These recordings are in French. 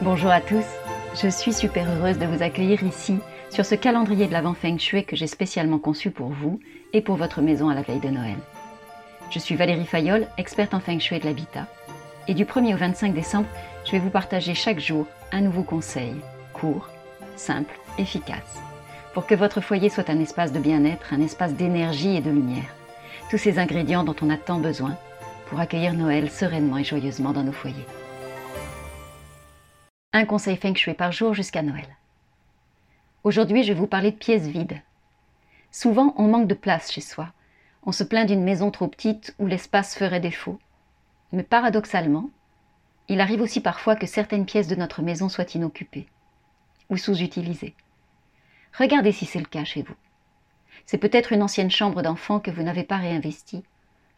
Bonjour à tous, je suis super heureuse de vous accueillir ici sur ce calendrier de l'Avent Feng Shui que j'ai spécialement conçu pour vous et pour votre maison à la veille de Noël. Je suis Valérie Fayolle, experte en Feng Shui de l'habitat, et du 1er au 25 décembre, je vais vous partager chaque jour un nouveau conseil, court, simple, efficace, pour que votre foyer soit un espace de bien-être, un espace d'énergie et de lumière. Tous ces ingrédients dont on a tant besoin pour accueillir Noël sereinement et joyeusement dans nos foyers. Un conseil feng shui par jour jusqu'à Noël. Aujourd'hui, je vais vous parler de pièces vides. Souvent, on manque de place chez soi. On se plaint d'une maison trop petite où l'espace ferait défaut. Mais paradoxalement, il arrive aussi parfois que certaines pièces de notre maison soient inoccupées ou sous-utilisées. Regardez si c'est le cas chez vous. C'est peut-être une ancienne chambre d'enfant que vous n'avez pas réinvestie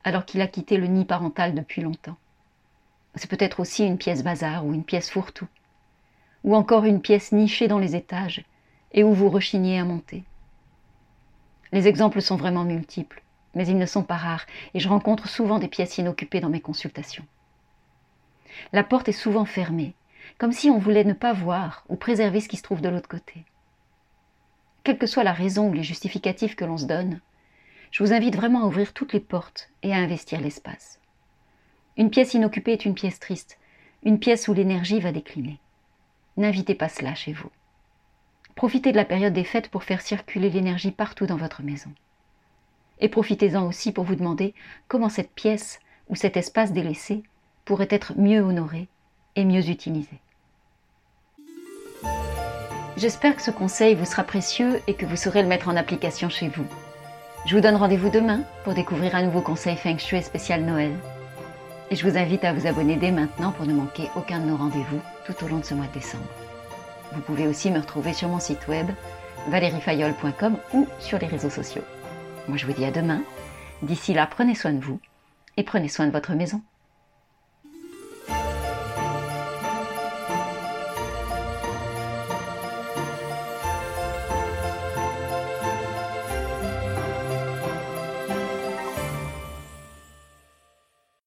alors qu'il a quitté le nid parental depuis longtemps. C'est peut-être aussi une pièce bazar ou une pièce fourre-tout, ou encore une pièce nichée dans les étages et où vous rechignez à monter. Les exemples sont vraiment multiples, mais ils ne sont pas rares et je rencontre souvent des pièces inoccupées dans mes consultations. La porte est souvent fermée, comme si on voulait ne pas voir ou préserver ce qui se trouve de l'autre côté. Quelle que soit la raison ou les justificatifs que l'on se donne, je vous invite vraiment à ouvrir toutes les portes et à investir l'espace. Une pièce inoccupée est une pièce triste, une pièce où l'énergie va décliner. N'invitez pas cela chez vous. Profitez de la période des fêtes pour faire circuler l'énergie partout dans votre maison. Et profitez-en aussi pour vous demander comment cette pièce ou cet espace délaissé pourrait être mieux honoré et mieux utilisé. J'espère que ce conseil vous sera précieux et que vous saurez le mettre en application chez vous. Je vous donne rendez-vous demain pour découvrir un nouveau conseil Feng Shui spécial Noël. Et je vous invite à vous abonner dès maintenant pour ne manquer aucun de nos rendez-vous tout au long de ce mois de décembre. Vous pouvez aussi me retrouver sur mon site web valeriefayol.com ou sur les réseaux sociaux. Moi je vous dis à demain. D'ici là, prenez soin de vous et prenez soin de votre maison.